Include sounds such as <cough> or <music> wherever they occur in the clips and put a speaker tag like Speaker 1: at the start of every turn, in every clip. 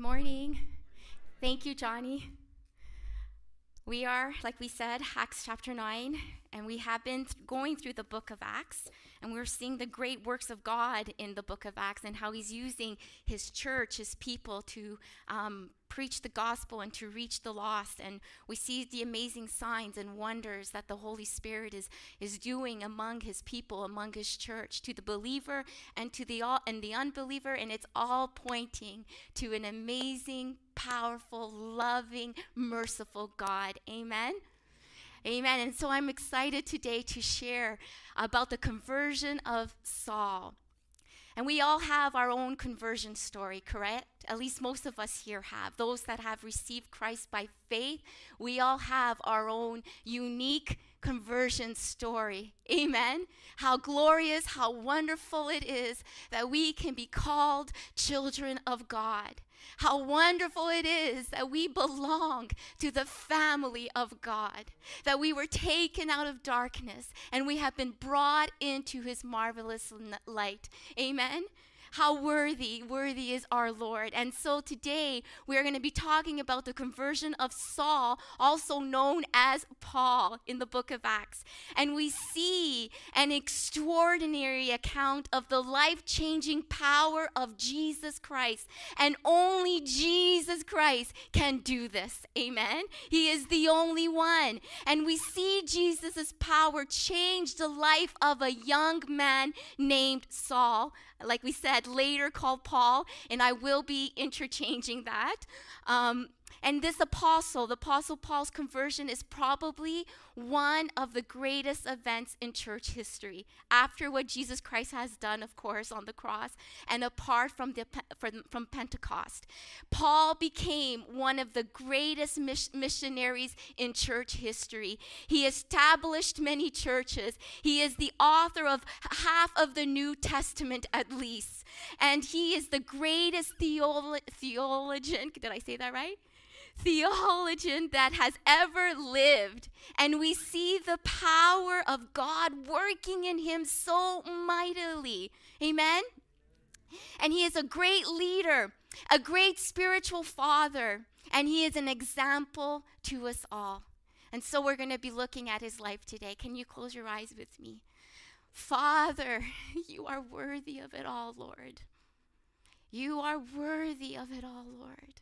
Speaker 1: Morning. Thank you, Johnny. We are, like we said, Acts chapter 9, and we have been th- going through the book of Acts, and we're seeing the great works of God in the book of Acts and how He's using His church, His people, to um, preach the gospel and to reach the lost. And we see the amazing signs and wonders that the Holy Spirit is, is doing among His people, among His church, to the believer and to the all, and the unbeliever, and it's all pointing to an amazing, powerful, loving, merciful God. Amen. Amen. And so I'm excited today to share about the conversion of Saul. And we all have our own conversion story, correct? At least most of us here have. Those that have received Christ by faith, we all have our own unique conversion story. Amen. How glorious, how wonderful it is that we can be called children of God. How wonderful it is that we belong to the family of God, that we were taken out of darkness and we have been brought into his marvelous light. Amen. How worthy, worthy is our Lord. And so today we are going to be talking about the conversion of Saul, also known as Paul, in the book of Acts. And we see an extraordinary account of the life changing power of Jesus Christ. And only Jesus Christ can do this. Amen. He is the only one. And we see Jesus' power change the life of a young man named Saul like we said, later called Paul, and I will be interchanging that. Um, and this apostle, the apostle Paul's conversion, is probably one of the greatest events in church history. After what Jesus Christ has done, of course, on the cross, and apart from, the, from, from Pentecost, Paul became one of the greatest mis- missionaries in church history. He established many churches. He is the author of half of the New Testament, at least. And he is the greatest theolo- theologian. Did I say that right? Theologian that has ever lived. And we see the power of God working in him so mightily. Amen? And he is a great leader, a great spiritual father, and he is an example to us all. And so we're going to be looking at his life today. Can you close your eyes with me? Father, <laughs> you are worthy of it all, Lord. You are worthy of it all, Lord.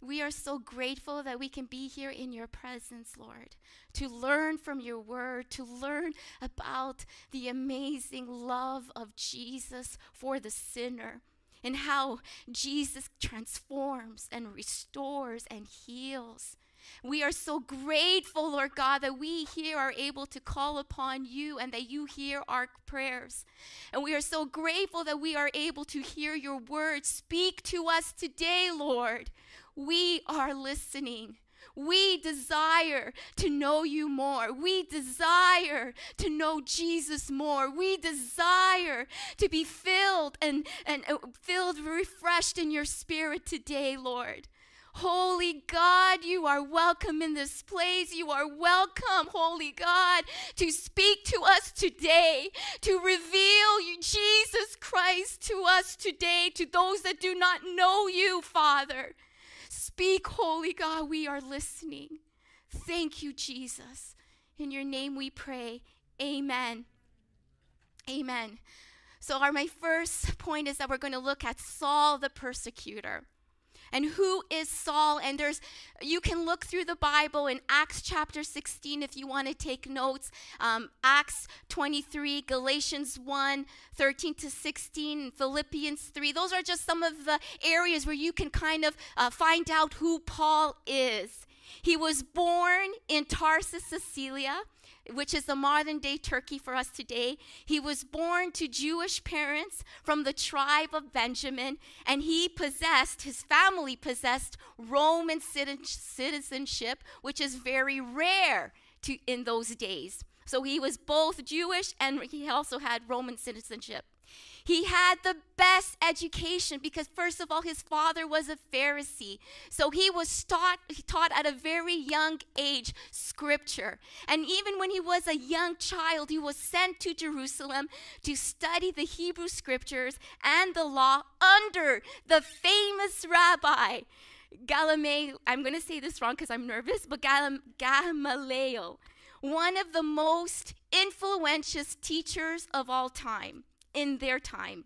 Speaker 1: We are so grateful that we can be here in your presence, Lord, to learn from your word, to learn about the amazing love of Jesus for the sinner and how Jesus transforms and restores and heals. We are so grateful, Lord God, that we here are able to call upon you and that you hear our prayers. And we are so grateful that we are able to hear your word. Speak to us today, Lord. We are listening. We desire to know you more. We desire to know Jesus more. We desire to be filled and, and uh, filled, refreshed in your spirit today, Lord. Holy God, you are welcome in this place. You are welcome, Holy God, to speak to us today, to reveal you, Jesus Christ to us today, to those that do not know you, Father. Speak, Holy God, we are listening. Thank you, Jesus. In your name we pray. Amen. Amen. So, our, my first point is that we're going to look at Saul the persecutor. And who is Saul? And there's, you can look through the Bible in Acts chapter 16 if you want to take notes. Um, Acts 23, Galatians 1, 13 to 16, Philippians 3. Those are just some of the areas where you can kind of uh, find out who Paul is. He was born in Tarsus, Cilicia which is the modern day Turkey for us today. He was born to Jewish parents from the tribe of Benjamin, and he possessed, his family possessed Roman citizenship, which is very rare to, in those days. So he was both Jewish and he also had Roman citizenship. He had the best education because, first of all, his father was a Pharisee. So he was taught, taught at a very young age scripture. And even when he was a young child, he was sent to Jerusalem to study the Hebrew scriptures and the law under the famous rabbi. Gamaliel, I'm going to say this wrong because I'm nervous, but Gamaliel, one of the most influential teachers of all time in their time.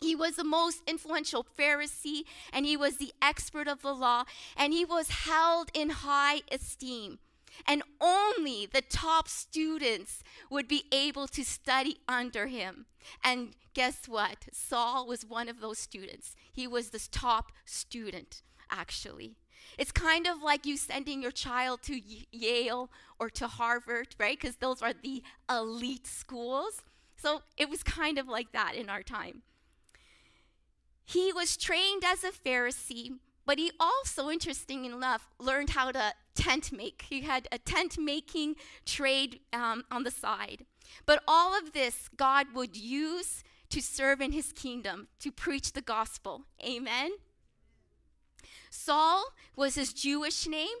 Speaker 1: He was the most influential Pharisee and he was the expert of the law and he was held in high esteem. And only the top students would be able to study under him. And guess what? Saul was one of those students. He was this top student, actually. It's kind of like you sending your child to Yale or to Harvard, right? Because those are the elite schools. So it was kind of like that in our time. He was trained as a Pharisee, but he also, interesting enough, learned how to tent make. He had a tent making trade um, on the side. But all of this God would use to serve in his kingdom, to preach the gospel. Amen. Saul was his Jewish name,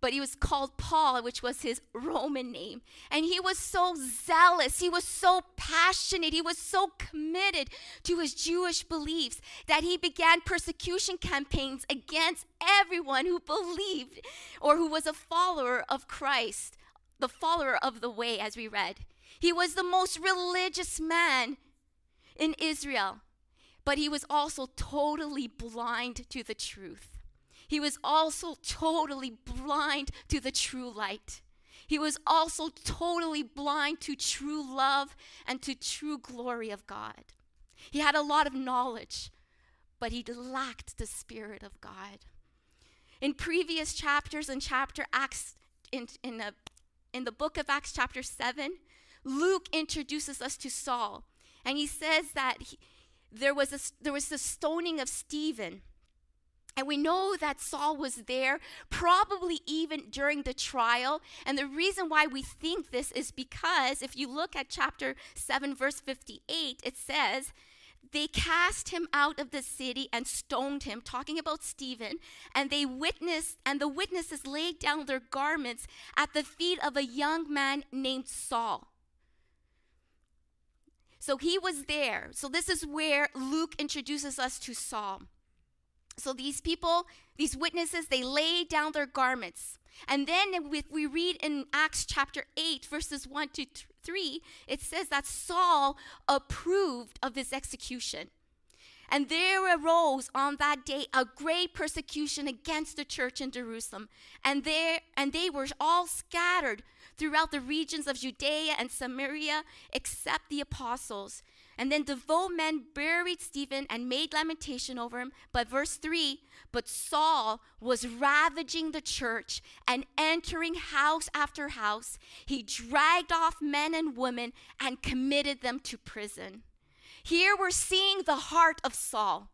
Speaker 1: but he was called Paul, which was his Roman name. And he was so zealous, he was so passionate, he was so committed to his Jewish beliefs that he began persecution campaigns against everyone who believed or who was a follower of Christ, the follower of the way, as we read. He was the most religious man in Israel, but he was also totally blind to the truth he was also totally blind to the true light. He was also totally blind to true love and to true glory of God. He had a lot of knowledge, but he lacked the Spirit of God. In previous chapters, in chapter Acts, in, in, the, in the book of Acts, chapter 7, Luke introduces us to Saul. And he says that he, there, was a, there was the stoning of Stephen. And we know that Saul was there, probably even during the trial. And the reason why we think this is because if you look at chapter 7, verse 58, it says, They cast him out of the city and stoned him, talking about Stephen. And they witnessed, and the witnesses laid down their garments at the feet of a young man named Saul. So he was there. So this is where Luke introduces us to Saul. So these people, these witnesses, they lay down their garments. And then we read in Acts chapter 8, verses 1 to 3, it says that Saul approved of this execution. And there arose on that day a great persecution against the church in Jerusalem. And, there, and they were all scattered throughout the regions of Judea and Samaria, except the apostles. And then devout men buried Stephen and made lamentation over him. But verse 3 But Saul was ravaging the church and entering house after house. He dragged off men and women and committed them to prison. Here we're seeing the heart of Saul.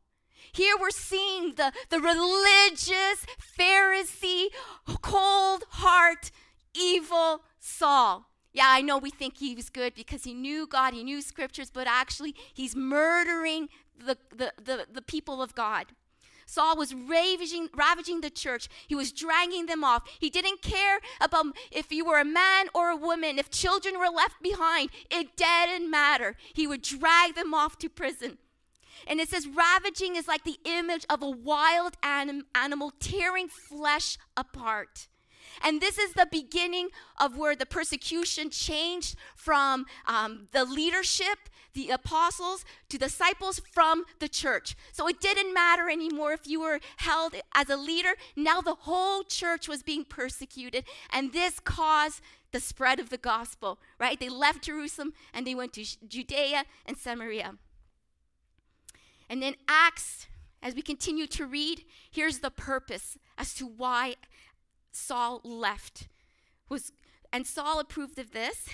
Speaker 1: Here we're seeing the, the religious, Pharisee, cold heart, evil Saul. Yeah, I know we think he was good because he knew God, he knew scriptures, but actually he's murdering the, the, the, the people of God. Saul was ravaging, ravaging the church. He was dragging them off. He didn't care about if you were a man or a woman, if children were left behind. It didn't matter. He would drag them off to prison. And it says, ravaging is like the image of a wild anim- animal tearing flesh apart. And this is the beginning of where the persecution changed from um, the leadership, the apostles, to disciples from the church. So it didn't matter anymore if you were held as a leader. Now the whole church was being persecuted. And this caused the spread of the gospel, right? They left Jerusalem and they went to Judea and Samaria. And then Acts, as we continue to read, here's the purpose as to why Saul left. Was, and Saul approved of this,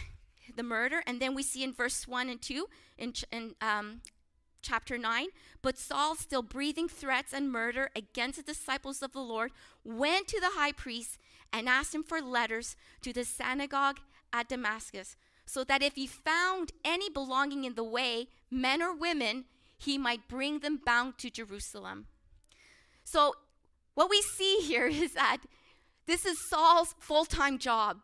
Speaker 1: the murder. And then we see in verse 1 and 2 in, in um, chapter 9. But Saul, still breathing threats and murder against the disciples of the Lord, went to the high priest and asked him for letters to the synagogue at Damascus, so that if he found any belonging in the way, men or women, he might bring them bound to Jerusalem. So, what we see here <laughs> is that this is Saul's full time job.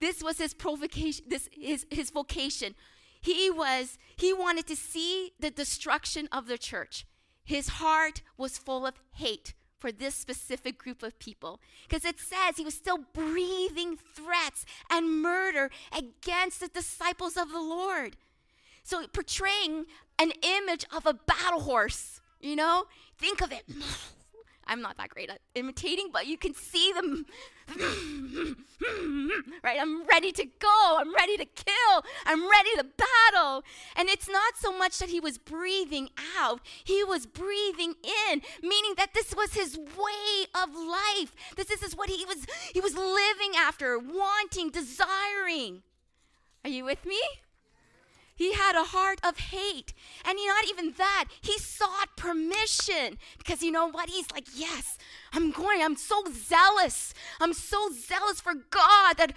Speaker 1: This was his provocation, this his, his vocation. He was, he wanted to see the destruction of the church. His heart was full of hate for this specific group of people. Because it says he was still breathing threats and murder against the disciples of the Lord. So portraying an image of a battle horse, you know? Think of it. I'm not that great at imitating, but you can see them. right? I'm ready to go. I'm ready to kill. I'm ready to battle. And it's not so much that he was breathing out, he was breathing in, meaning that this was his way of life. This, this is what he was he was living after, wanting, desiring. Are you with me? He had a heart of hate. And not even that, he sought permission because you know what? He's like, Yes, I'm going. I'm so zealous. I'm so zealous for God that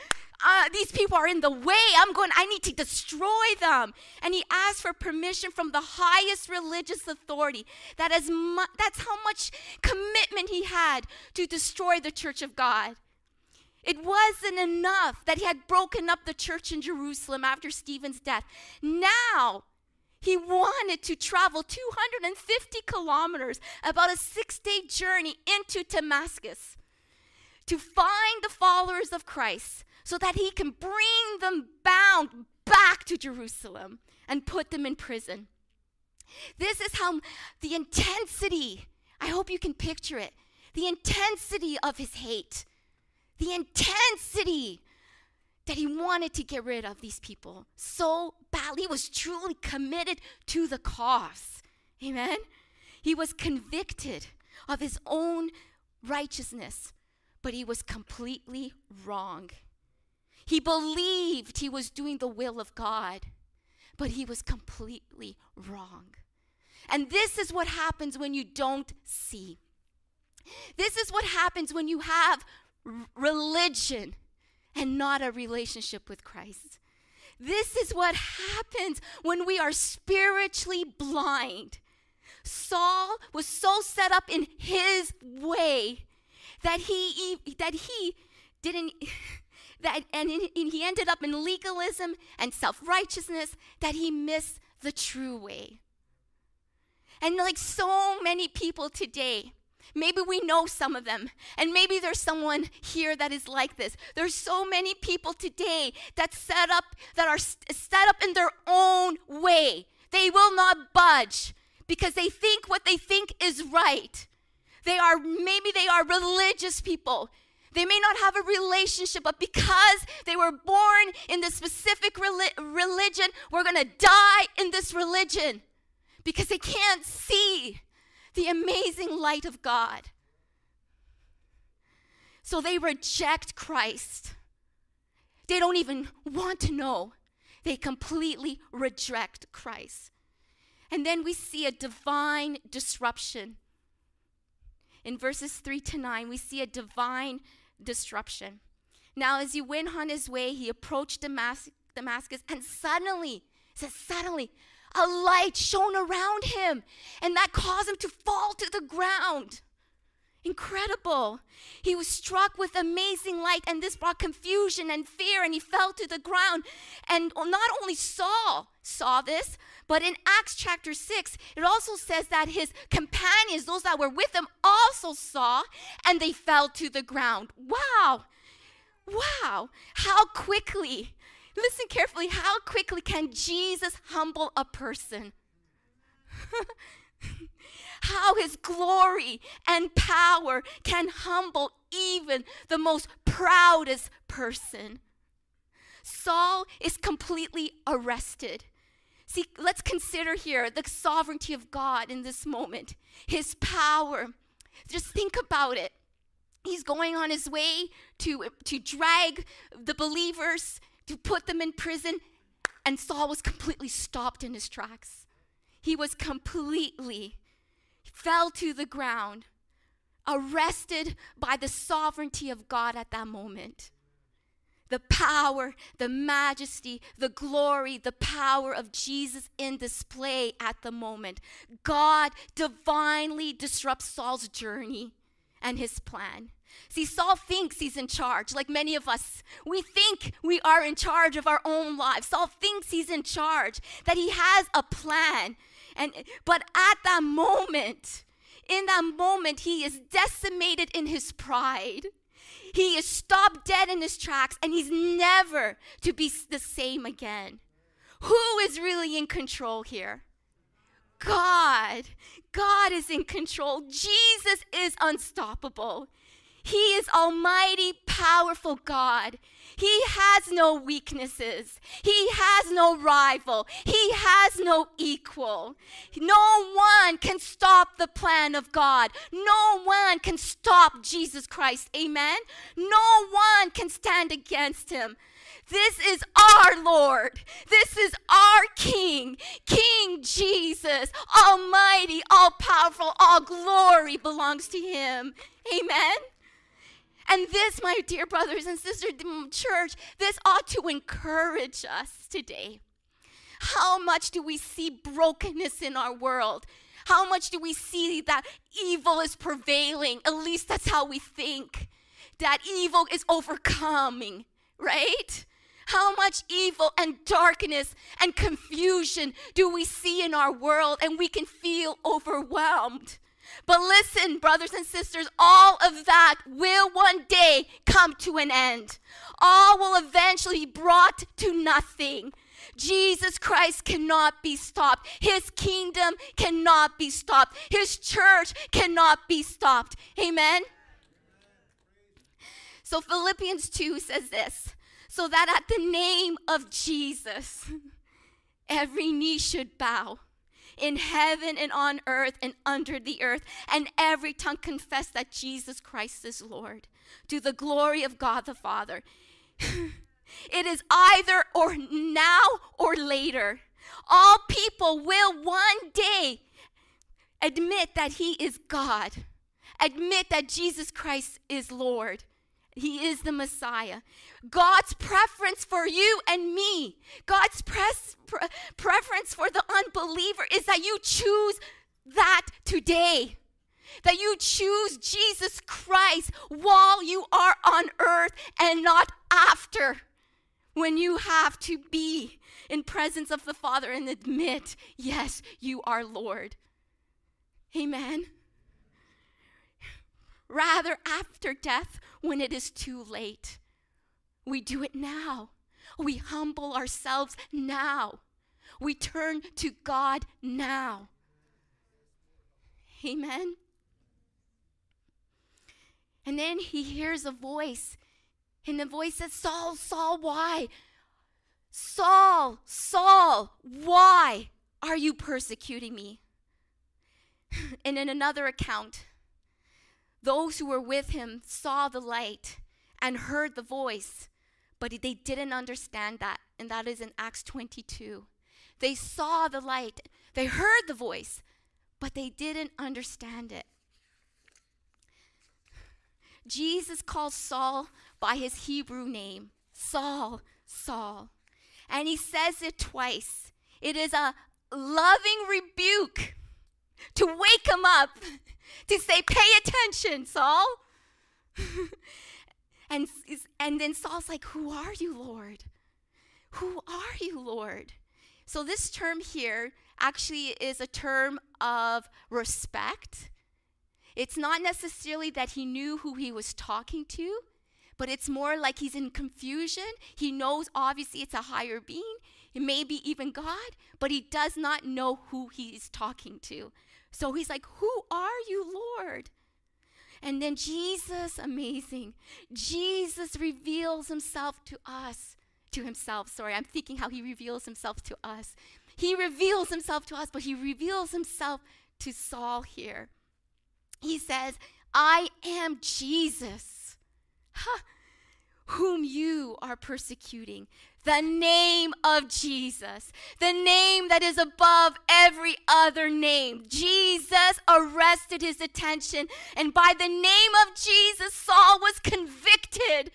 Speaker 1: uh, these people are in the way. I'm going, I need to destroy them. And he asked for permission from the highest religious authority. That is mu- that's how much commitment he had to destroy the church of God. It wasn't enough that he had broken up the church in Jerusalem after Stephen's death. Now, he wanted to travel 250 kilometers, about a six day journey into Damascus, to find the followers of Christ so that he can bring them bound back to Jerusalem and put them in prison. This is how the intensity, I hope you can picture it, the intensity of his hate the intensity that he wanted to get rid of these people so badly. He was truly committed to the cause. Amen? He was convicted of his own righteousness, but he was completely wrong. He believed he was doing the will of God, but he was completely wrong. And this is what happens when you don't see. This is what happens when you have religion and not a relationship with Christ. This is what happens when we are spiritually blind. Saul was so set up in his way that he that he didn't <laughs> that and he ended up in legalism and self-righteousness that he missed the true way. And like so many people today, Maybe we know some of them. And maybe there's someone here that is like this. There's so many people today that set up that are set up in their own way. They will not budge because they think what they think is right. They are maybe they are religious people. They may not have a relationship, but because they were born in this specific religion, we're going to die in this religion because they can't see the amazing light of God. So they reject Christ. They don't even want to know. They completely reject Christ. And then we see a divine disruption. In verses 3 to 9, we see a divine disruption. Now, as he went on his way, he approached Damascus, and suddenly, says, suddenly, a light shone around him, and that caused him to fall to the ground. Incredible. He was struck with amazing light, and this brought confusion and fear, and he fell to the ground. And not only Saul saw this, but in Acts chapter 6, it also says that his companions, those that were with him, also saw, and they fell to the ground. Wow. Wow. How quickly Listen carefully. How quickly can Jesus humble a person? <laughs> How his glory and power can humble even the most proudest person. Saul is completely arrested. See, let's consider here the sovereignty of God in this moment, his power. Just think about it. He's going on his way to, to drag the believers to put them in prison, and Saul was completely stopped in his tracks. He was completely fell to the ground, arrested by the sovereignty of God at that moment. the power, the majesty, the glory, the power of Jesus in display at the moment. God divinely disrupts Saul's journey and his plan. See, Saul thinks he's in charge, like many of us. We think we are in charge of our own lives. Saul thinks he's in charge, that he has a plan. And but at that moment, in that moment, he is decimated in his pride. He is stopped dead in his tracks and he's never to be the same again. Who is really in control here? God. God is in control. Jesus is unstoppable. He is Almighty, powerful God. He has no weaknesses. He has no rival. He has no equal. No one can stop the plan of God. No one can stop Jesus Christ. Amen. No one can stand against him. This is our Lord. This is our King, King Jesus, Almighty, all powerful, all glory belongs to Him. Amen. And this, my dear brothers and sisters, in church, this ought to encourage us today. How much do we see brokenness in our world? How much do we see that evil is prevailing? At least that's how we think. That evil is overcoming, right? How much evil and darkness and confusion do we see in our world and we can feel overwhelmed? But listen, brothers and sisters, all of that will one day come to an end. All will eventually be brought to nothing. Jesus Christ cannot be stopped. His kingdom cannot be stopped. His church cannot be stopped. Amen. So Philippians 2 says this so that at the name of Jesus, <laughs> every knee should bow in heaven and on earth and under the earth, and every tongue confess that Jesus Christ is Lord, to the glory of God the Father. <laughs> it is either or now or later. All people will one day admit that He is God, admit that Jesus Christ is Lord. He is the Messiah. God's preference for you and me, God's pres- pre- preference for the unbeliever is that you choose that today. That you choose Jesus Christ while you are on earth and not after when you have to be in presence of the Father and admit, yes, you are Lord. Amen. Rather, after death, when it is too late, we do it now. We humble ourselves now. We turn to God now. Amen. And then he hears a voice, and the voice says, Saul, Saul, why? Saul, Saul, why are you persecuting me? <laughs> and in another account, those who were with him saw the light and heard the voice, but they didn't understand that. And that is in Acts 22. They saw the light, they heard the voice, but they didn't understand it. Jesus calls Saul by his Hebrew name Saul, Saul. And he says it twice. It is a loving rebuke to wake him up to say, Pay attention, Saul. <laughs> and, and then Saul's like, Who are you, Lord? Who are you, Lord? So, this term here actually is a term of respect. It's not necessarily that he knew who he was talking to, but it's more like he's in confusion. He knows obviously it's a higher being, it may be even God, but he does not know who he's talking to. So he's like, Who are you, Lord? And then Jesus, amazing, Jesus reveals himself to us, to himself. Sorry, I'm thinking how he reveals himself to us. He reveals himself to us, but he reveals himself to Saul here. He says, I am Jesus, huh, whom you are persecuting the name of Jesus, the name that is above every other name. Jesus arrested his attention, and by the name of Jesus, Saul was convicted.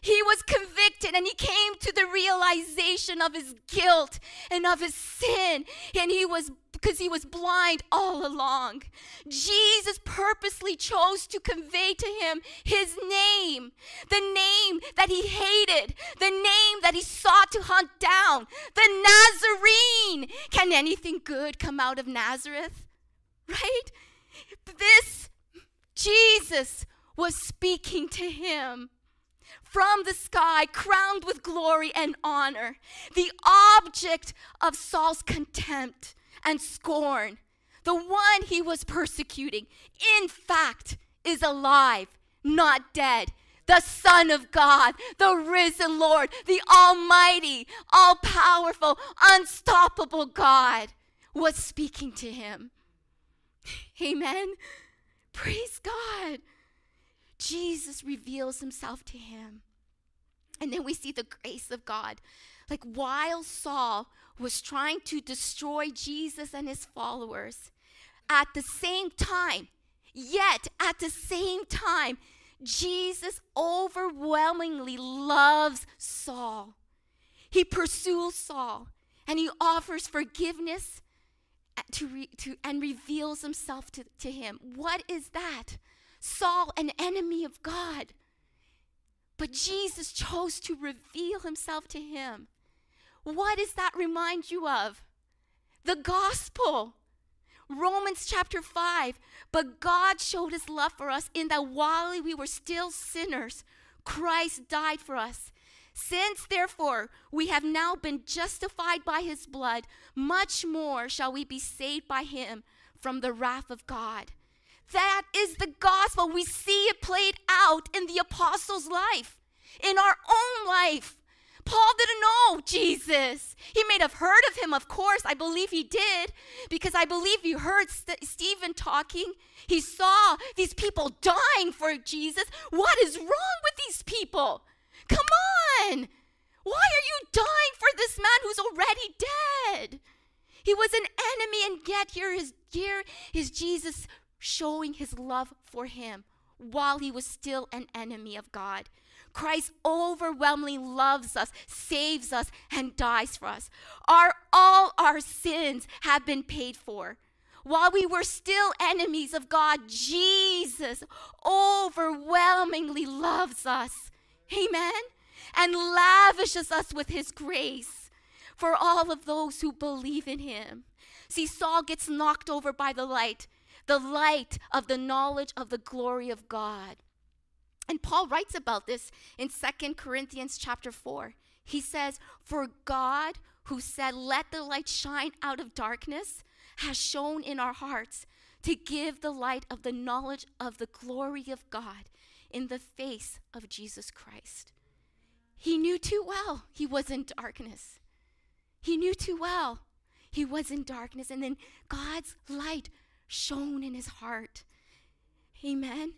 Speaker 1: he was convicted and he came to the realization of his guilt and of his sin. And he was because he was blind all along. Jesus purposely chose to convey to him his name, the name that he hated, the name that he sought to hunt down, the Nazarene. Can anything good come out of Nazareth? Right? This Jesus was speaking to him from the sky, crowned with glory and honor, the object of Saul's contempt and scorn, the one he was persecuting, in fact, is alive, not dead. The Son of God, the risen Lord, the Almighty, all powerful, unstoppable God was speaking to him. Amen. Praise God. Jesus reveals himself to him. And then we see the grace of God. Like while Saul was trying to destroy Jesus and his followers, at the same time, yet at the same time, Jesus overwhelmingly loves Saul. He pursues Saul and he offers forgiveness to, re, to, and reveals himself to, to him. What is that? Saul, an enemy of God. But Jesus chose to reveal himself to him. What does that remind you of? The gospel. Romans chapter 5. But God showed his love for us in that while we were still sinners, Christ died for us. Since therefore we have now been justified by his blood, much more shall we be saved by him from the wrath of God. That is the gospel. We see it played out in the apostles' life, in our own life. Paul didn't know Jesus. He may have heard of him, of course. I believe he did, because I believe he heard St- Stephen talking. He saw these people dying for Jesus. What is wrong with these people? Come on! Why are you dying for this man who's already dead? He was an enemy, and yet here is here is Jesus showing his love for him while he was still an enemy of God. Christ overwhelmingly loves us, saves us, and dies for us. Our, all our sins have been paid for. While we were still enemies of God, Jesus overwhelmingly loves us. Amen? And lavishes us with his grace for all of those who believe in him. See, Saul gets knocked over by the light the light of the knowledge of the glory of God. And Paul writes about this in Second Corinthians chapter 4. He says, For God, who said, Let the light shine out of darkness, has shone in our hearts to give the light of the knowledge of the glory of God in the face of Jesus Christ. He knew too well he was in darkness. He knew too well he was in darkness. And then God's light shone in his heart. Amen.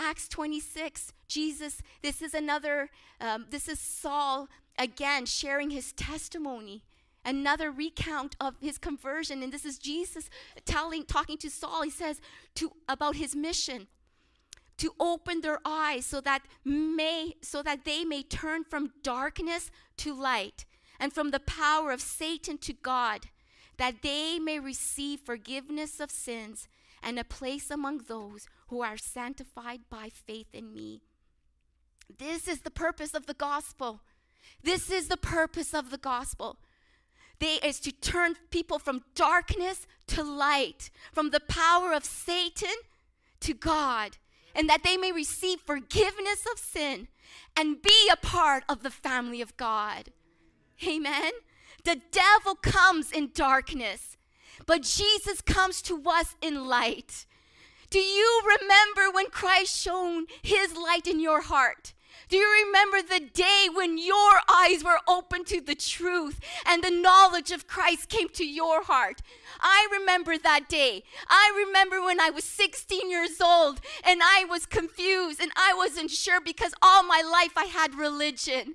Speaker 1: Acts 26, Jesus, this is another, um, this is Saul again sharing his testimony another recount of his conversion. And this is jesus telling talking to saul. He says to about his mission to open their eyes so that may so that they may turn from darkness to light and from the power of satan to god that they may receive forgiveness of sins and a place among those who are sanctified by faith in me. This is the purpose of the gospel. This is the purpose of the gospel. They is to turn people from darkness to light, from the power of Satan to God, and that they may receive forgiveness of sin and be a part of the family of God. Amen. The devil comes in darkness, but Jesus comes to us in light. Do you remember when Christ shone his light in your heart? Do you remember the day when your eyes were open to the truth and the knowledge of Christ came to your heart? I remember that day. I remember when I was 16 years old and I was confused and I wasn't sure because all my life I had religion.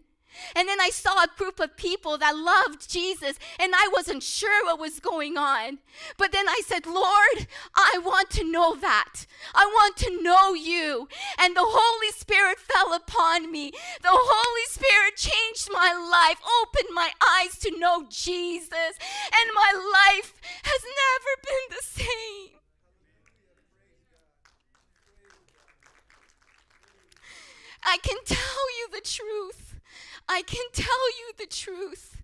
Speaker 1: And then I saw a group of people that loved Jesus, and I wasn't sure what was going on. But then I said, Lord, I want to know that. I want to know you. And the Holy Spirit fell upon me. The Holy Spirit changed my life, opened my eyes to know Jesus, and my life has never been the same. I can tell you the truth. I can tell you the truth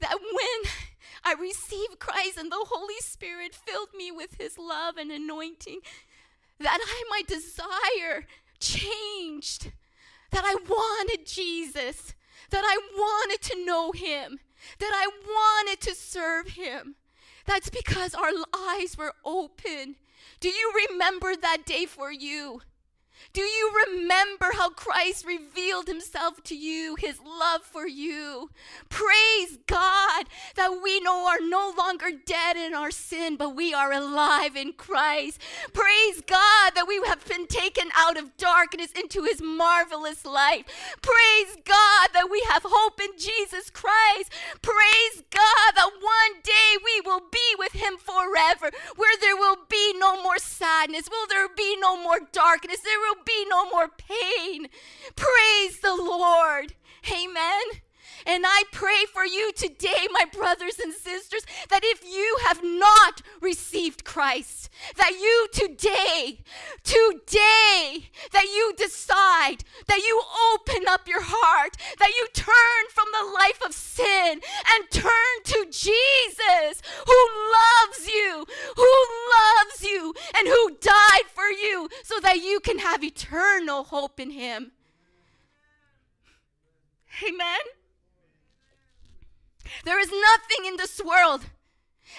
Speaker 1: that when I received Christ and the Holy Spirit filled me with his love and anointing, that I, my desire changed, that I wanted Jesus, that I wanted to know him, that I wanted to serve him. That's because our eyes were open. Do you remember that day for you? Do you remember how Christ revealed himself to you, his love for you? Praise God that we know are no longer dead in our sin, but we are alive in Christ. Praise God that we have been taken out of darkness into his marvelous light. Praise God that we have hope in Jesus Christ. Praise God that one day we will be with him forever, where there will be no more sadness, will there be no more darkness, there will be no more pain. Praise the Lord. Amen. And I pray for you today, my brothers and sisters, that if you have not received Christ, that you today, today, that you decide, that you open up your heart, that you turn from the life of sin and turn to Jesus, who loves you, who loves you, and who died for you so that you can have eternal hope in Him. Amen. There is nothing in this world.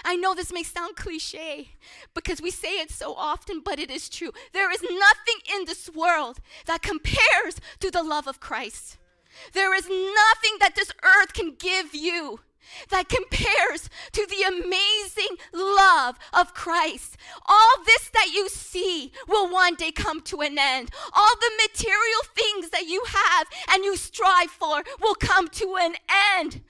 Speaker 1: I know this may sound cliche because we say it so often, but it is true. There is nothing in this world that compares to the love of Christ. There is nothing that this earth can give you that compares to the amazing love of Christ. All this that you see will one day come to an end. All the material things that you have and you strive for will come to an end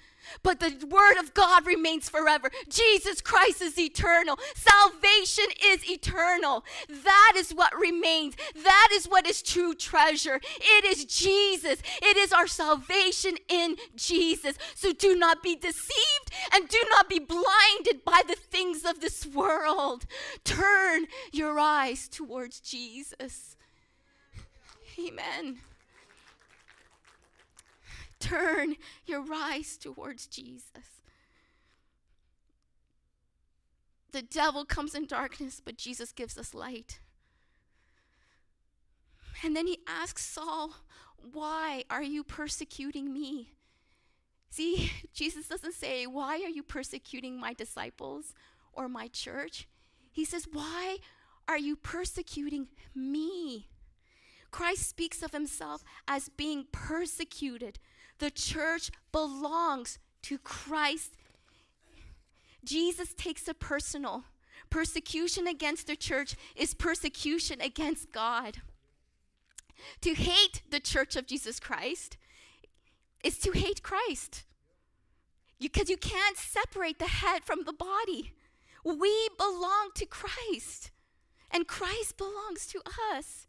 Speaker 1: but the word of God remains forever. Jesus Christ is eternal. Salvation is eternal. That is what remains. That is what is true treasure. It is Jesus. It is our salvation in Jesus. So do not be deceived and do not be blinded by the things of this world. Turn your eyes towards Jesus. Amen turn your eyes towards Jesus. The devil comes in darkness, but Jesus gives us light. And then he asks Saul, Why are you persecuting me? See, <laughs> Jesus doesn't say, Why are you persecuting my disciples or my church? He says, Why are you persecuting me? Christ speaks of himself as being persecuted the church belongs to Christ. Jesus takes it personal. Persecution against the church is persecution against God. To hate the church of Jesus Christ is to hate Christ. Because you, you can't separate the head from the body. We belong to Christ, and Christ belongs to us.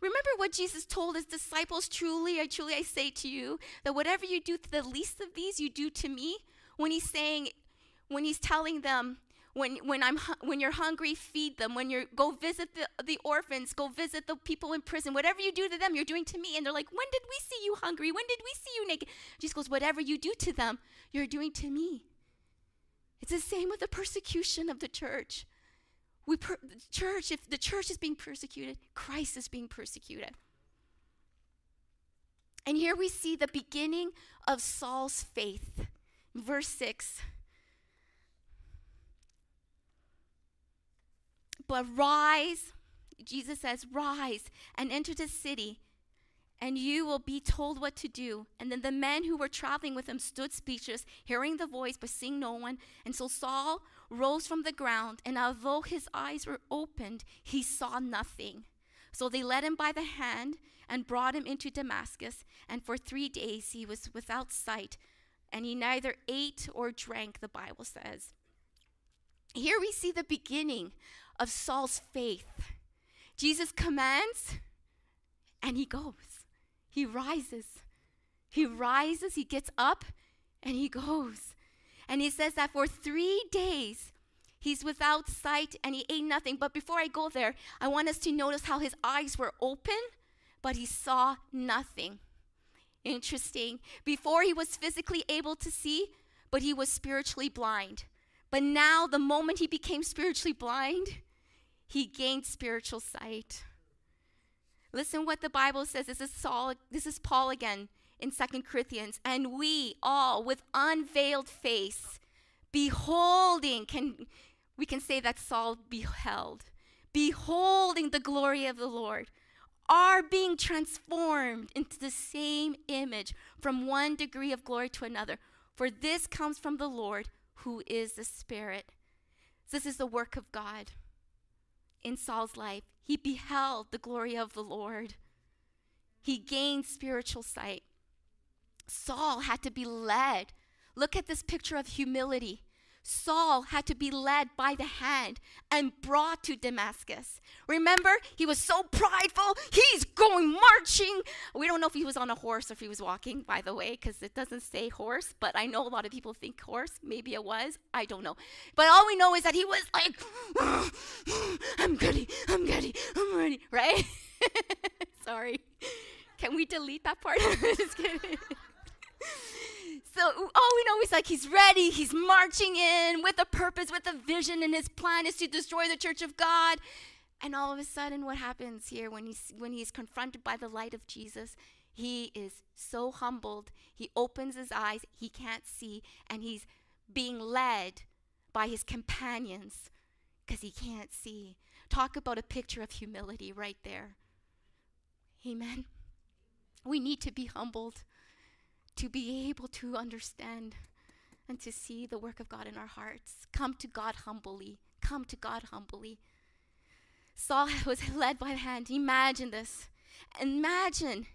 Speaker 1: Remember what Jesus told his disciples truly, I truly I say to you, that whatever you do to the least of these, you do to me. When he's saying, when he's telling them, when, when, I'm, when you're hungry, feed them. When you're go visit the, the orphans, go visit the people in prison. Whatever you do to them, you're doing to me. And they're like, when did we see you hungry? When did we see you naked? Jesus goes, whatever you do to them, you're doing to me. It's the same with the persecution of the church. We per- the church, if the church is being persecuted, Christ is being persecuted. And here we see the beginning of Saul's faith. Verse 6. But rise, Jesus says, rise and enter the city, and you will be told what to do. And then the men who were traveling with him stood speechless, hearing the voice, but seeing no one. And so Saul rose from the ground, and although his eyes were opened, he saw nothing. So they led him by the hand and brought him into Damascus. And for three days he was without sight, and he neither ate or drank, the Bible says. Here we see the beginning of Saul's faith. Jesus commands, and he goes. He rises. He rises, he gets up, and he goes. And he says that for three days He's without sight and he ate nothing. But before I go there, I want us to notice how his eyes were open, but he saw nothing. Interesting. Before he was physically able to see, but he was spiritually blind. But now, the moment he became spiritually blind, he gained spiritual sight. Listen what the Bible says. This is Saul, this is Paul again in Second Corinthians. And we all with unveiled face, beholding, can we can say that Saul beheld, beholding the glory of the Lord, are being transformed into the same image from one degree of glory to another. For this comes from the Lord, who is the Spirit. This is the work of God in Saul's life. He beheld the glory of the Lord, he gained spiritual sight. Saul had to be led. Look at this picture of humility. Saul had to be led by the hand and brought to Damascus. Remember, he was so prideful. He's going marching. We don't know if he was on a horse or if he was walking, by the way, because it doesn't say horse, but I know a lot of people think horse. Maybe it was. I don't know. But all we know is that he was like, I'm ready, I'm ready, I'm ready, <laughs> right? <laughs> Sorry. Can we delete that part? <laughs> Just kidding <laughs> so all oh, we know is like he's ready, he's marching in with a purpose, with a vision, and his plan is to destroy the church of God. And all of a sudden, what happens here when he's when he's confronted by the light of Jesus? He is so humbled. He opens his eyes, he can't see, and he's being led by his companions because he can't see. Talk about a picture of humility right there. Amen. We need to be humbled to be able to understand and to see the work of God in our hearts. Come to God humbly. Come to God humbly. Saul <laughs> was led by the hand. Imagine this. Imagine.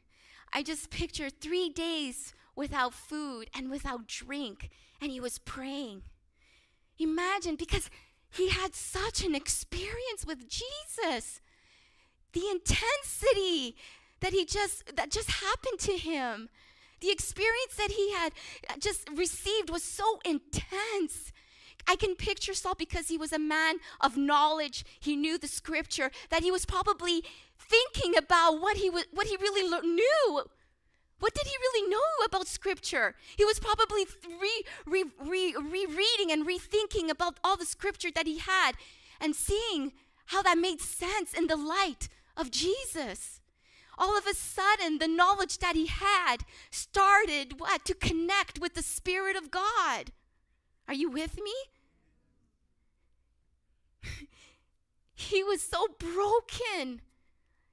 Speaker 1: I just picture three days without food and without drink, and he was praying. Imagine, because he had such an experience with Jesus. The intensity that he just that just happened to him the experience that he had uh, just received was so intense. I can picture Saul because he was a man of knowledge. He knew the scripture, that he was probably thinking about what he, was, what he really lo- knew. What did he really know about scripture? He was probably re, re, re, rereading and rethinking about all the scripture that he had and seeing how that made sense in the light of Jesus all of a sudden the knowledge that he had started what to connect with the spirit of god. Are you with me? <laughs> He was so broken.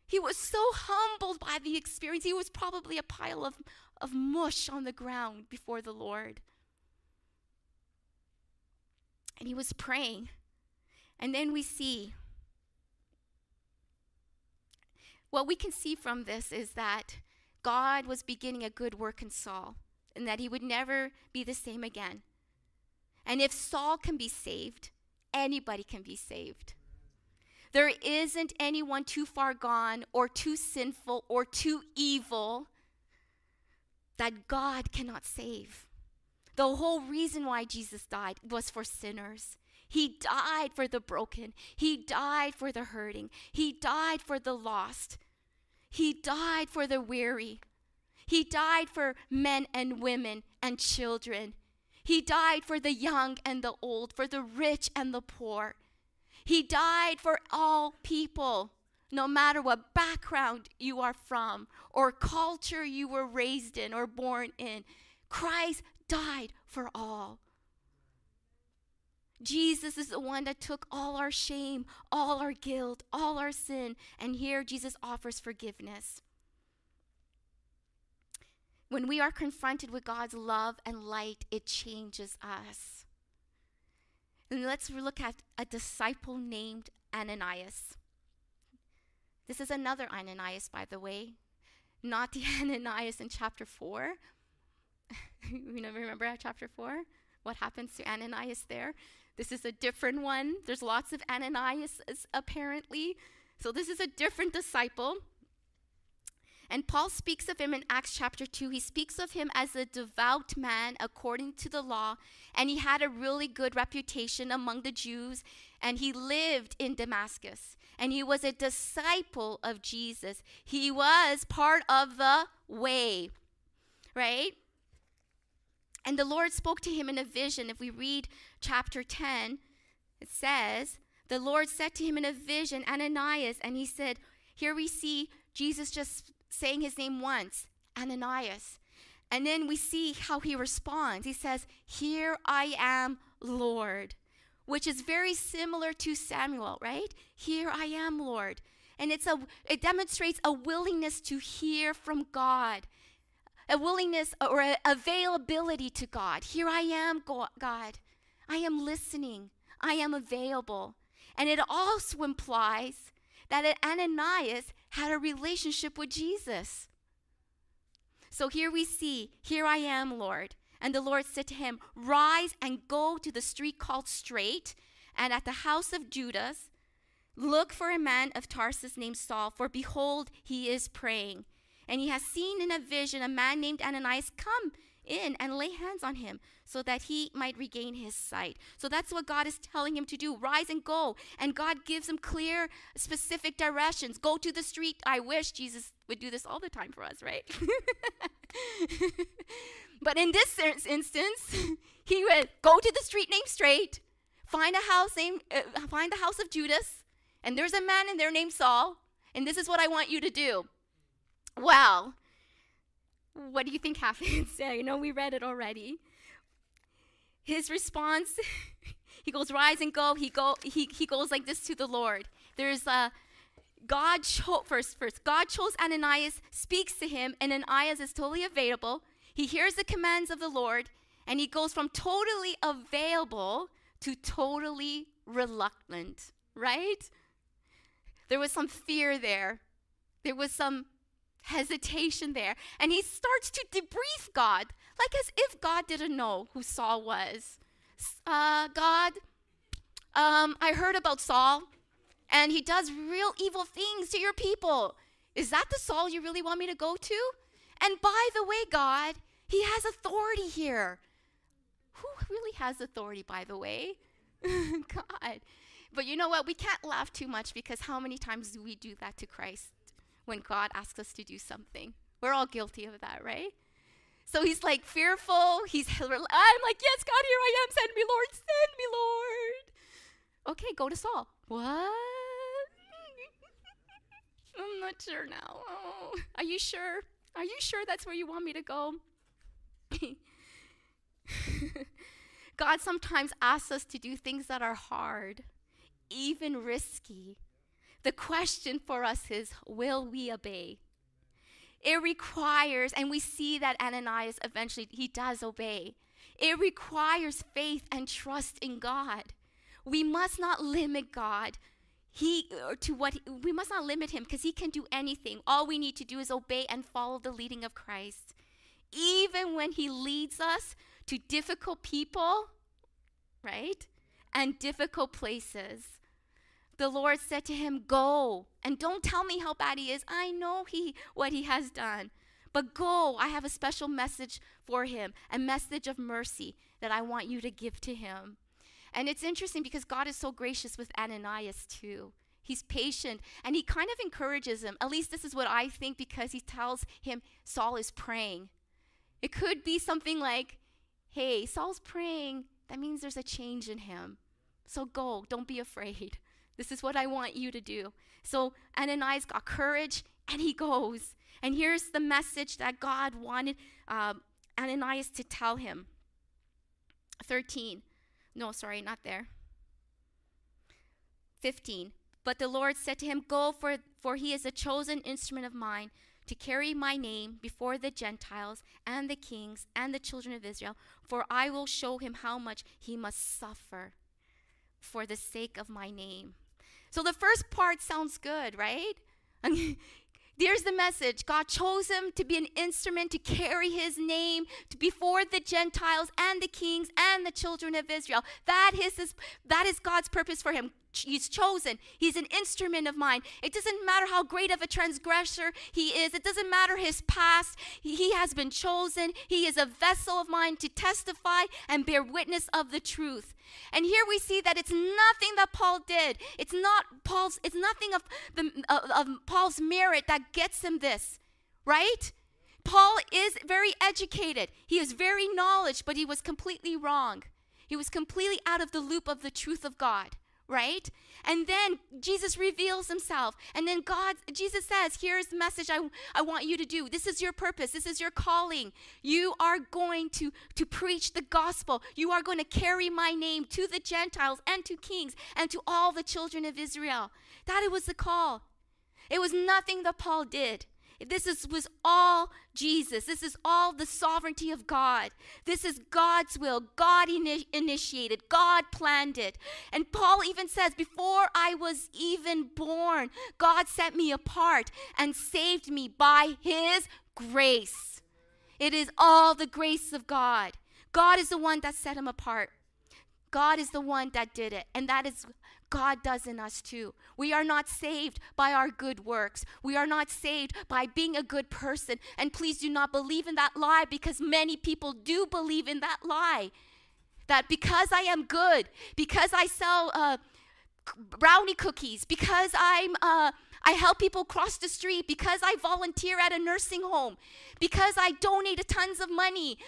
Speaker 1: He was so humbled by the experience. He was probably a pile of, of mush on the ground before the lord. And he was praying. And then we see what we can see from this is that God was beginning a good work in Saul and that he would never be the same again. And if Saul can be saved, anybody can be saved. There isn't anyone too far gone or too sinful or too evil that God cannot save. The whole reason why Jesus died was for sinners. He died for the broken. He died for the hurting. He died for the lost. He died for the weary. He died for men and women and children. He died for the young and the old, for the rich and the poor. He died for all people, no matter what background you are from or culture you were raised in or born in. Christ died for all. Jesus is the one that took all our shame, all our guilt, all our sin, and here Jesus offers forgiveness. When we are confronted with God's love and light, it changes us. And let's look at a disciple named Ananias. This is another Ananias, by the way, not the <laughs> Ananias in chapter 4. <laughs> you never remember chapter 4? What happens to Ananias there? This is a different one. There's lots of Ananias apparently. So this is a different disciple. And Paul speaks of him in Acts chapter 2. He speaks of him as a devout man according to the law, and he had a really good reputation among the Jews, and he lived in Damascus. And he was a disciple of Jesus. He was part of the way, right? And the Lord spoke to him in a vision. If we read chapter 10, it says, The Lord said to him in a vision, Ananias, and he said, Here we see Jesus just saying his name once, Ananias. And then we see how he responds. He says, Here I am, Lord, which is very similar to Samuel, right? Here I am, Lord. And it's a, it demonstrates a willingness to hear from God, a willingness or availability to God. Here I am, God. I am listening. I am available. And it also implies that Ananias had a relationship with Jesus. So here we see, Here I am, Lord. And the Lord said to him, Rise and go to the street called Straight, and at the house of Judas, look for a man of Tarsus named Saul, for behold, he is praying. And he has seen in a vision a man named Ananias come in and lay hands on him so that he might regain his sight. So that's what God is telling him to do rise and go. And God gives him clear, specific directions. Go to the street. I wish Jesus would do this all the time for us, right? <laughs> but in this instance, <laughs> he would go to the street named Straight, find a house named, uh, find the house of Judas, and there's a man in there named Saul, and this is what I want you to do. Well, what do you think <laughs> happens? you know, we read it already. His response, <laughs> he goes, rise and go. He, go, he, he goes like this to the Lord. There's a, God chose, first, first, God chose Ananias, speaks to him, and Ananias is totally available. He hears the commands of the Lord, and he goes from totally available to totally reluctant, right? There was some fear there. There was some hesitation there. And he starts to debrief God, like as if God didn't know who Saul was. Uh, God, um, I heard about Saul, and he does real evil things to your people. Is that the Saul you really want me to go to? And by the way, God, he has authority here. Who really has authority, by the way? <laughs> God. But you know what? We can't laugh too much because how many times do we do that to Christ? When God asks us to do something. We're all guilty of that, right? So he's like fearful. He's <laughs> I'm like, yes, God, here I am. Send me, Lord. Send me, Lord. Okay, go to Saul. What? <laughs> I'm not sure now. Oh, are you sure? Are you sure that's where you want me to go? <laughs> God sometimes asks us to do things that are hard, even risky, the question for us is will we obey? It requires, and we see that Ananias eventually he does obey. It requires faith and trust in God. We must not limit God. He uh, to what we must not limit him because he can do anything. All we need to do is obey and follow the leading of Christ. Even when he leads us to difficult people, right? And difficult places the Lord said to him, Go and don't tell me how bad he is. I know he what he has done. But go, I have a special message for him, a message of mercy that I want you to give to him. And it's interesting because God is so gracious with Ananias too. He's patient and he kind of encourages him. At least this is what I think because he tells him Saul is praying. It could be something like, hey, Saul's praying. That means there's a change in him. So go, don't be afraid. This is what I want you to do. So Ananias got courage and he goes. And here's the message that God wanted um, Ananias to tell him 13. No, sorry, not there. 15. But the Lord said to him, Go, for, for he is a chosen instrument of mine to carry my name before the Gentiles and the kings and the children of Israel, for I will show him how much he must suffer for the sake of my name. So the first part sounds good, right? <laughs> There's the message. God chose him to be an instrument to carry his name before the Gentiles and the kings and the children of Israel. That is, his, that is God's purpose for him. He's chosen. He's an instrument of mine. It doesn't matter how great of a transgressor he is. It doesn't matter his past. He, has been chosen. He is a vessel of mine to testify and bear witness of the truth. And here we see that it's nothing that Paul did. It's not Paul's. It's nothing of the of, of Paul's merit that gets him this, right? Paul is very educated. He is very knowledge, but he was completely wrong. He was completely out of the loop of the truth of God right? And then Jesus reveals himself. And then God, Jesus says, Here's the message I, I want you to do. This is your purpose. This is your calling. You are going to, to preach the gospel. You are going to carry my name to the Gentiles and to kings and to all the children of Israel. That it was the call. It was nothing that Paul did. This is, was all Jesus. This is all the sovereignty of God. This is God's will. God ini- initiated, God planned it. And Paul even says, Before I was even born, God set me apart and saved me by his grace. It is all the grace of God. God is the one that set him apart. God is the one that did it. And that is God does in us too. We are not saved by our good works. We are not saved by being a good person. And please do not believe in that lie because many people do believe in that lie. That because I am good, because I sell uh, brownie cookies, because I'm uh, I help people cross the street, because I volunteer at a nursing home, because I donate tons of money.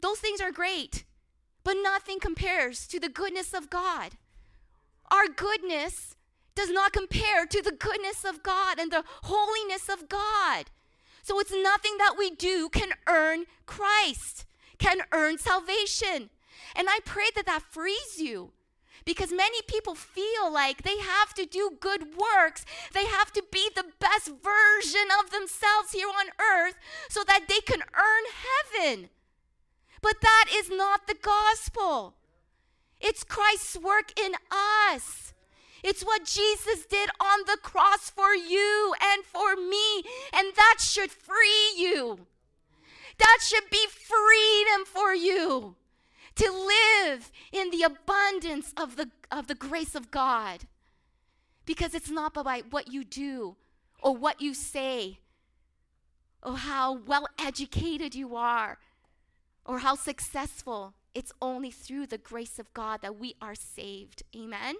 Speaker 1: Those things are great, but nothing compares to the goodness of God our goodness does not compare to the goodness of God and the holiness of God. So it's nothing that we do can earn Christ, can earn salvation. And I pray that that frees you because many people feel like they have to do good works. They have to be the best version of themselves here on earth so that they can earn heaven. But that is not the gospel. It's Christ's work in us. It's what Jesus did on the cross for you and for me, and that should free you. That should be freedom for you to live in the abundance of the, of the grace of God. Because it's not by what you do or what you say or how well educated you are or how successful. It's only through the grace of God that we are saved. Amen?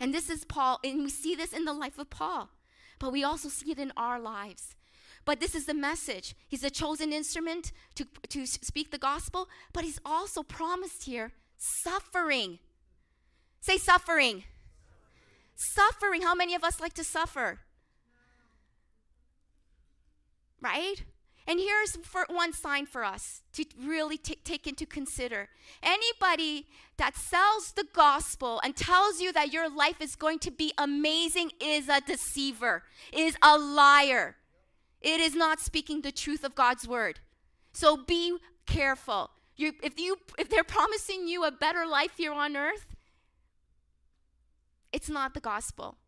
Speaker 1: And this is Paul, and we see this in the life of Paul, but we also see it in our lives. But this is the message. He's a chosen instrument to, to speak the gospel, but he's also promised here suffering. Say suffering. Suffering. How many of us like to suffer? Right? And here's one sign for us to really take into consider. Anybody that sells the gospel and tells you that your life is going to be amazing is a deceiver, is a liar. It is not speaking the truth of God's word. So be careful. You, if, you, if they're promising you a better life here on earth, it's not the gospel.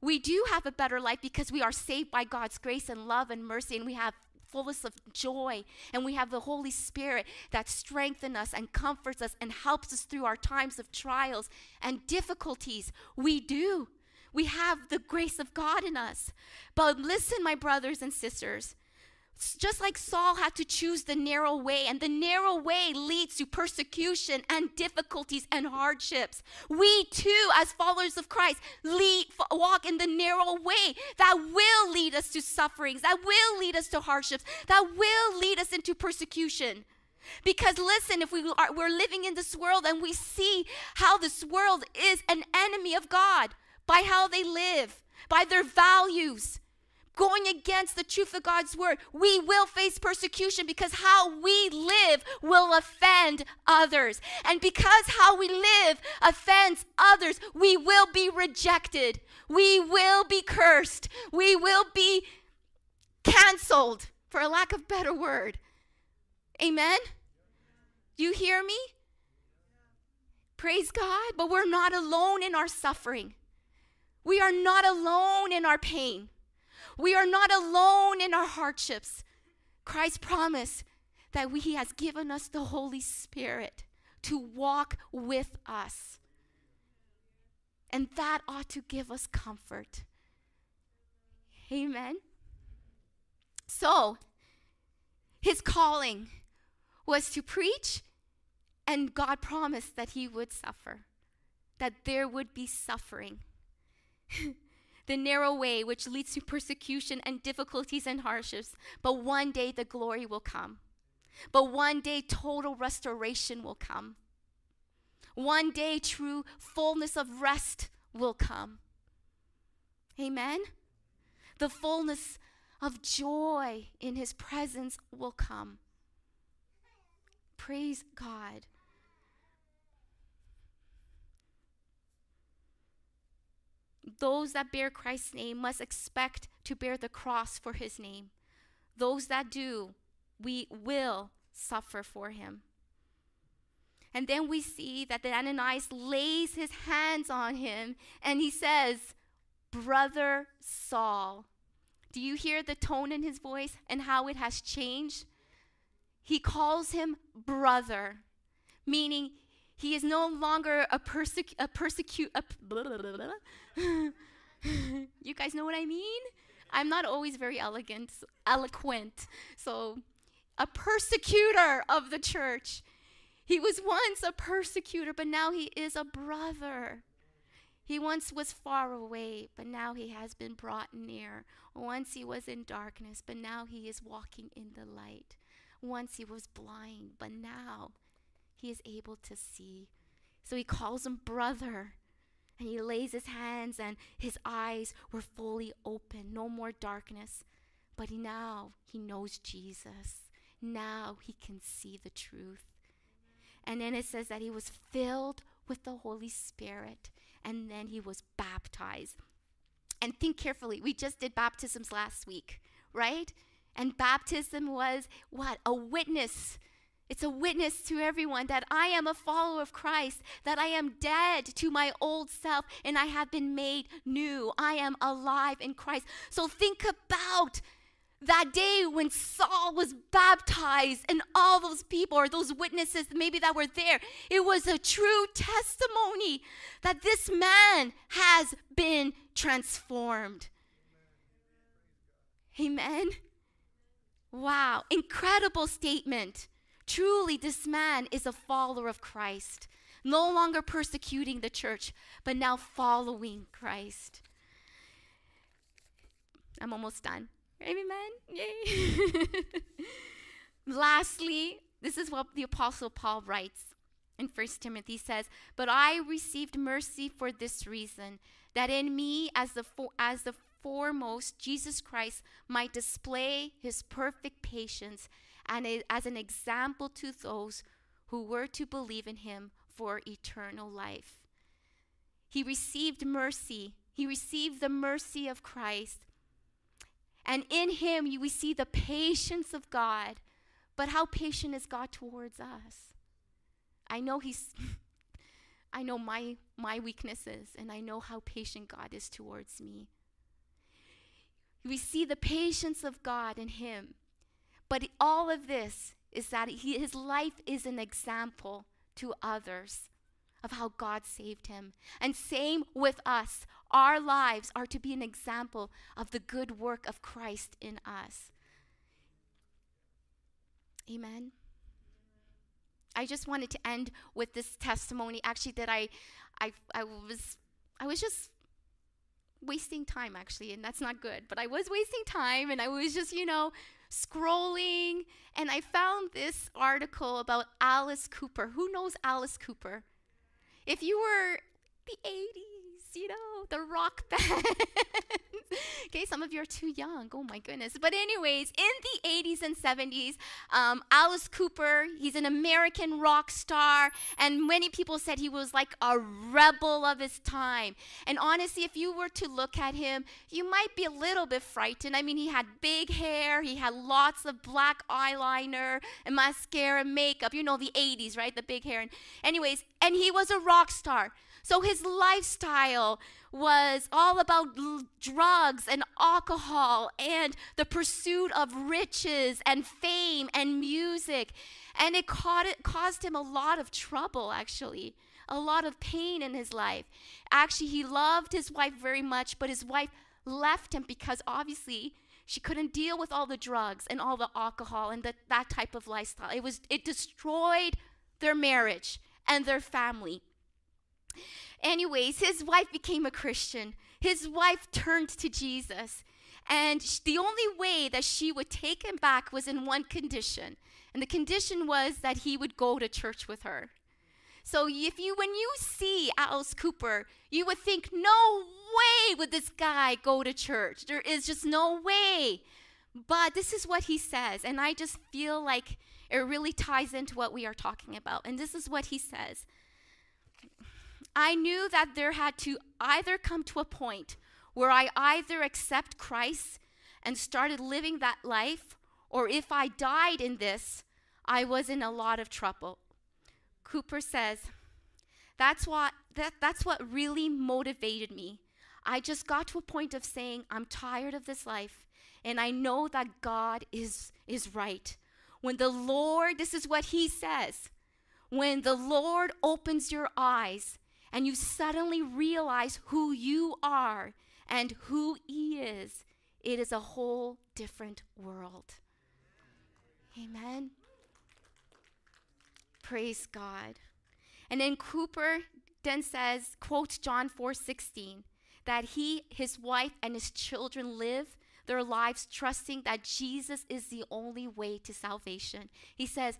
Speaker 1: We do have a better life because we are saved by God's grace and love and mercy, and we have fullness of joy. And we have the Holy Spirit that strengthens us and comforts us and helps us through our times of trials and difficulties. We do. We have the grace of God in us. But listen, my brothers and sisters, just like Saul had to choose the narrow way, and the narrow way leads to persecution and difficulties and hardships. We too, as followers of Christ, lead, walk in the narrow way that will lead us to sufferings, that will lead us to hardships, that will lead us into persecution. Because listen, if we are, we're living in this world and we see how this world is an enemy of God by how they live, by their values, going against the truth of God's word, we will face persecution because how we live will offend others. And because how we live offends others, we will be rejected. We will be cursed. We will be canceled, for a lack of better word. Amen? You hear me? Praise God. But we're not alone in our suffering. We are not alone in our pain. We are not alone in our hardships. Christ promised that we, He has given us the Holy Spirit to walk with us. And that ought to give us comfort. Amen. So, his calling was to preach, and God promised that he would suffer, that there would be suffering. <laughs> the narrow way which leads to persecution and difficulties and hardships, but one day the glory will come. But one day total restoration will come. One day true fullness of rest will come. Amen. The fullness of joy in his presence will come. Praise God. Those that bear Christ's name must expect to bear the cross for his name. Those that do, we will suffer for him. And then we see that the Ananias lays his hands on him and he says, Brother Saul. Do you hear the tone in his voice and how it has changed? He calls him brother, meaning he is no longer a, persecu- a persecute. A blah, blah, blah, <laughs> you guys know what I mean? I'm not always very elegant, eloquent. So, a persecutor of the church. He was once a persecutor, but now he is a brother. He once was far away, but now he has been brought near. Once he was in darkness, but now he is walking in the light. Once he was blind, but now he is able to see. So he calls him brother. And he lays his hands, and his eyes were fully open. No more darkness. But now he knows Jesus. Now he can see the truth. And then it says that he was filled with the Holy Spirit and then he was baptized. And think carefully, we just did baptisms last week, right? And baptism was what? A witness. It's a witness to everyone that I am a follower of Christ, that I am dead to my old self, and I have been made new. I am alive in Christ. So think about that day when Saul was baptized and all those people or those witnesses maybe that were there, it was a true testimony that this man has been transformed. Amen. Wow, incredible statement. Truly, this man is a follower of Christ, no longer persecuting the church, but now following Christ. I'm almost done. Amen. Yay. <laughs> Lastly, this is what the apostle Paul writes in 1 Timothy says, "But I received mercy for this reason, that in me as the for, as the foremost Jesus Christ might display his perfect patience and as an example to those who were to believe in him for eternal life." He received mercy. He received the mercy of Christ and in him, we see the patience of God. But how patient is God towards us? I know he's <laughs> I know my my weaknesses and I know how patient God is towards me. We see the patience of God in him. But all of this is that he, his life is an example to others of how God saved him. And same with us. Our lives are to be an example of the good work of Christ in us. Amen. I just wanted to end with this testimony actually that I I I was I was just wasting time actually and that's not good but I was wasting time and I was just you know scrolling and I found this article about Alice Cooper. Who knows Alice Cooper? If you were the 80s, you know, the rock <laughs> band. okay, some of you are too young. Oh my goodness. But, anyways, in the 80s and 70s, um, Alice Cooper, he's an American rock star, and many people said he was like a rebel of his time. And honestly, if you were to look at him, you might be a little bit frightened. I mean, he had big hair, he had lots of black eyeliner and mascara, makeup. You know, the 80s, right? The big hair. And, anyways, and he was a rock star. So his lifestyle was all about drugs and alcohol and the pursuit of riches and fame and music. And it, it caused him a lot of trouble, actually, a lot of pain in his life. Actually, he loved his wife very much, but his wife left him because obviously she couldn't deal with all the drugs and all the alcohol and the, that type of lifestyle. It was it destroyed their marriage and their family. Anyways, his wife became a Christian. His wife turned to Jesus. And the only way that she would take him back was in one condition. And the condition was that he would go to church with her. So if you when you see Alice Cooper, you would think, no way would this guy go to church. There is just no way. But this is what he says, and I just feel like it really ties into what we are talking about. And this is what he says. I knew that there had to either come to a point where I either accept Christ and started living that life, or if I died in this, I was in a lot of trouble. Cooper says, that's what, that, that's what really motivated me. I just got to a point of saying, I'm tired of this life, and I know that God is, is right. When the Lord, this is what he says, when the Lord opens your eyes and you suddenly realize who you are and who He is, it is a whole different world. Amen. Praise God. And then Cooper then says, quote John 4 16, that he, his wife, and his children live their lives trusting that Jesus is the only way to salvation. He says,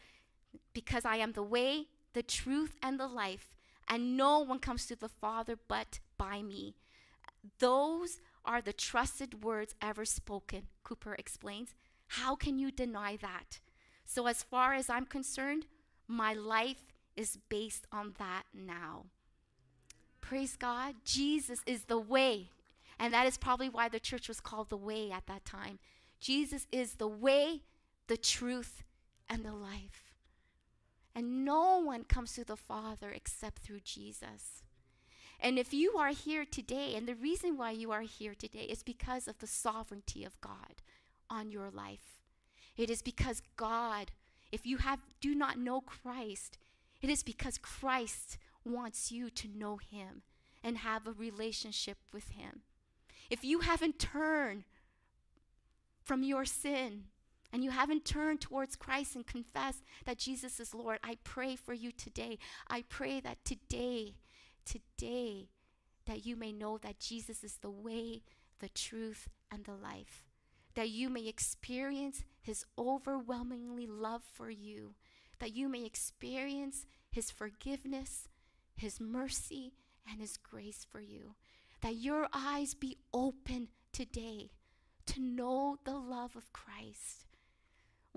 Speaker 1: Because I am the way, the truth, and the life and no one comes to the Father but by me. Those are the trusted words ever spoken, Cooper explains. How can you deny that? So, as far as I'm concerned, my life is based on that now. Praise God. Jesus is the way. And that is probably why the church was called the way at that time. Jesus is the way, the truth, and the life. And no one comes to the Father except through Jesus. And if you are here today, and the reason why you are here today is because of the sovereignty of God on your life. It is because God, if you have do not know Christ, it is because Christ wants you to know him and have a relationship with him. If you haven't turned from your sin and you haven't turned towards Christ and confessed that Jesus is Lord, I pray for you today. I pray that today, today, that you may know that Jesus is the way, the truth, and the life. That you may experience his overwhelmingly love for you. That you may experience his forgiveness, his mercy, and his grace for you. That your eyes be open today to know the love of Christ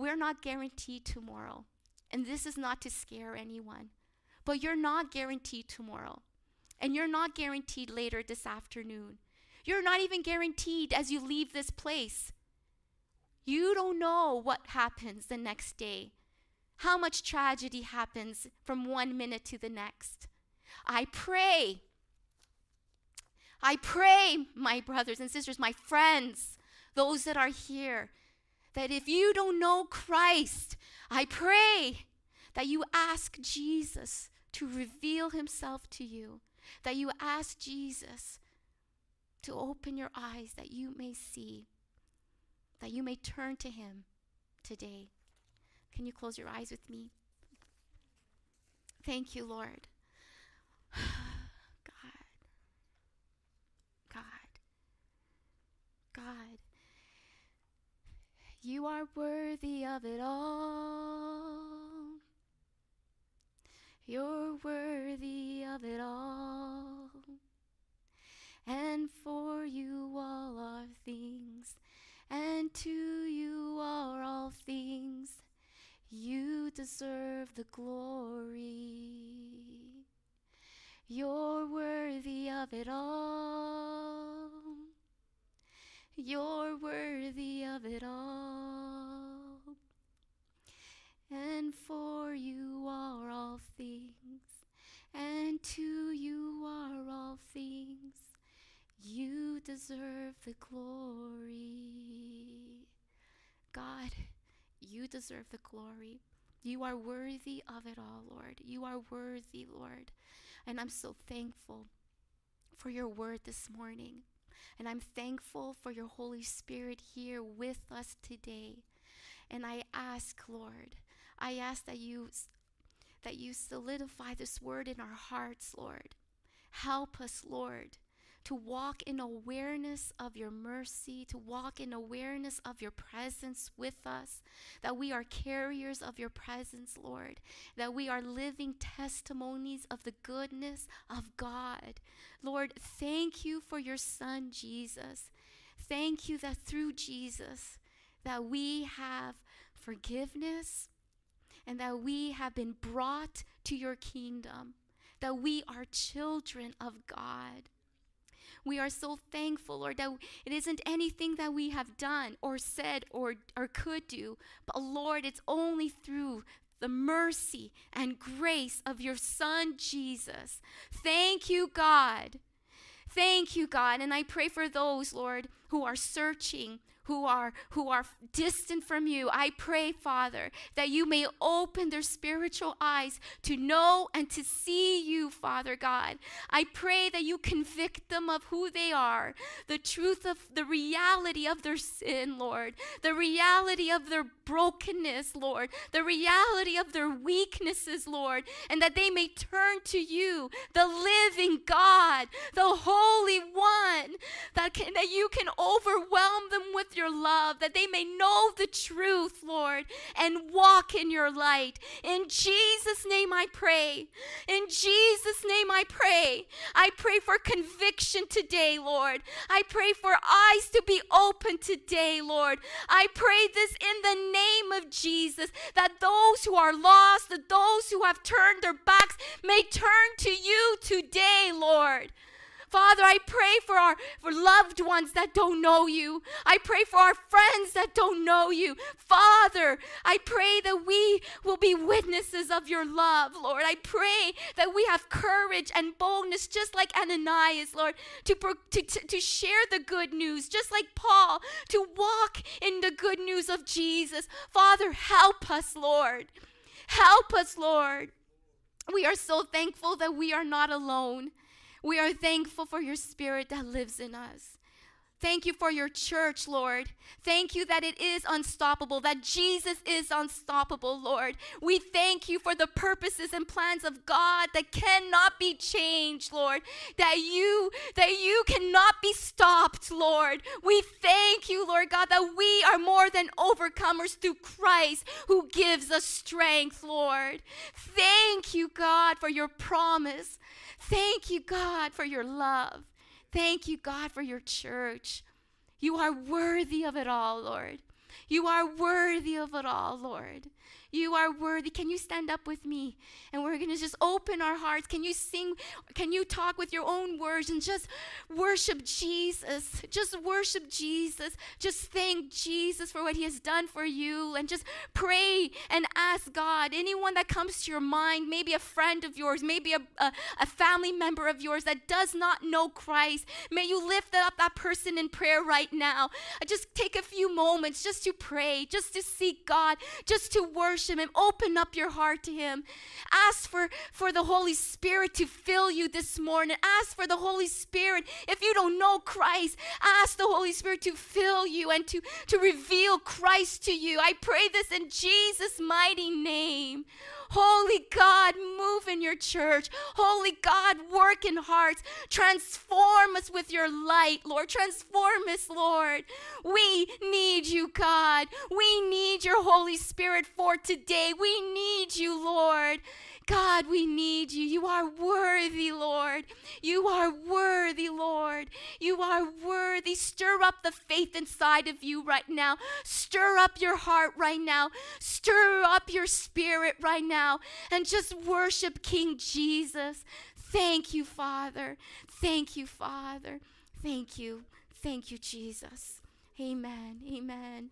Speaker 1: we're not guaranteed tomorrow. And this is not to scare anyone, but you're not guaranteed tomorrow. And you're not guaranteed later this afternoon. You're not even guaranteed as you leave this place. You don't know what happens the next day, how much tragedy happens from one minute to the next. I pray, I pray, my brothers and sisters, my friends, those that are here, that if you don't know Christ, I pray that you ask Jesus to reveal himself to you, that you ask Jesus to open your eyes that you may see, that you may turn to him today. Can you close your eyes with me? Thank you, Lord. <sighs> God. God. God. You are worthy of it all. You're worthy of it all. And for you all are things, and to you are all things. You deserve the glory. You're worthy of it all. You're worthy of it all. And for you are all things, and to you are all things. You deserve the glory. God, you deserve the glory. You are worthy of it all, Lord. You are worthy, Lord. And I'm so thankful for your word this morning. And I'm thankful for your Holy Spirit here with us today. And I ask, Lord, I ask that you that you solidify this word in our hearts, Lord. Help us, Lord, to walk in awareness of your mercy, to walk in awareness of your presence with us, that we are carriers of your presence, Lord, that we are living testimonies of the goodness of God. Lord, thank you for your son Jesus. Thank you that through Jesus that we have forgiveness and that we have been brought to your kingdom, that we are children of God. We are so thankful, Lord, that it isn't anything that we have done or said or, or could do, but Lord, it's only through the mercy and grace of your Son, Jesus. Thank you, God. Thank you, God. And I pray for those, Lord, who are searching, who are who are distant from you i pray father that you may open their spiritual eyes to know and to see you father god. I pray that you convict them of who they are the truth of the reality of their sin lord the reality of their brokenness lord the reality of their weaknesses lord and that they may turn to you the living god the holy one that can that you can overwhelm them with your love, that they may know the truth, Lord, and walk in your light. In Jesus' name I pray. In Jesus' name I pray. I pray for conviction today, Lord. I pray for eyes to be open today, Lord. I pray this in the name of Jesus, that those who are lost, that those who have turned their backs may turn to you today, Lord. Father, I pray for our for loved ones that don't know you. I pray for our friends that don't know you. Father, I pray that we will be witnesses of your love, Lord. I pray that we have courage and boldness, just like Ananias, Lord, to, to, to, to share the good news, just like Paul, to walk in the good news of Jesus. Father, help us, Lord. Help us, Lord. We are so thankful that we are not alone. We are thankful for your spirit that lives in us. Thank you for your church, Lord. Thank you that it is unstoppable, that Jesus is unstoppable, Lord. We thank you for the purposes and plans of God that cannot be changed, Lord. That you that you cannot be stopped, Lord. We thank you, Lord God, that we are more than overcomers through Christ who gives us strength, Lord. Thank you, God, for your promise. Thank you, God, for your love. Thank you, God, for your church. You are worthy of it all, Lord. You are worthy of it all, Lord. You are worthy. Can you stand up with me? And we're going to just open our hearts. Can you sing? Can you talk with your own words and just worship Jesus? Just worship Jesus. Just thank Jesus for what he has done for you and just pray and ask God. Anyone that comes to your mind, maybe a friend of yours, maybe a, a, a family member of yours that does not know Christ, may you lift up that person in prayer right now. Just take a few moments just to pray, just to seek God, just to worship worship Him. Open up your heart to Him. Ask for, for the Holy Spirit to fill you this morning. Ask for the Holy Spirit. If you don't know Christ, ask the Holy Spirit to fill you and to, to reveal Christ to you. I pray this in Jesus' mighty name. Holy God, move in your church. Holy God, work in hearts. Transform us with your light, Lord. Transform us, Lord. We need you, God. We need your Holy Spirit for today. We need you, Lord. God, we need you. You are worthy, Lord. You are worthy, Lord. You are worthy. Stir up the faith inside of you right now. Stir up your heart right now. Stir up your spirit right now and just worship King Jesus. Thank you, Father. Thank you, Father. Thank you. Thank you, Jesus. Amen. Amen.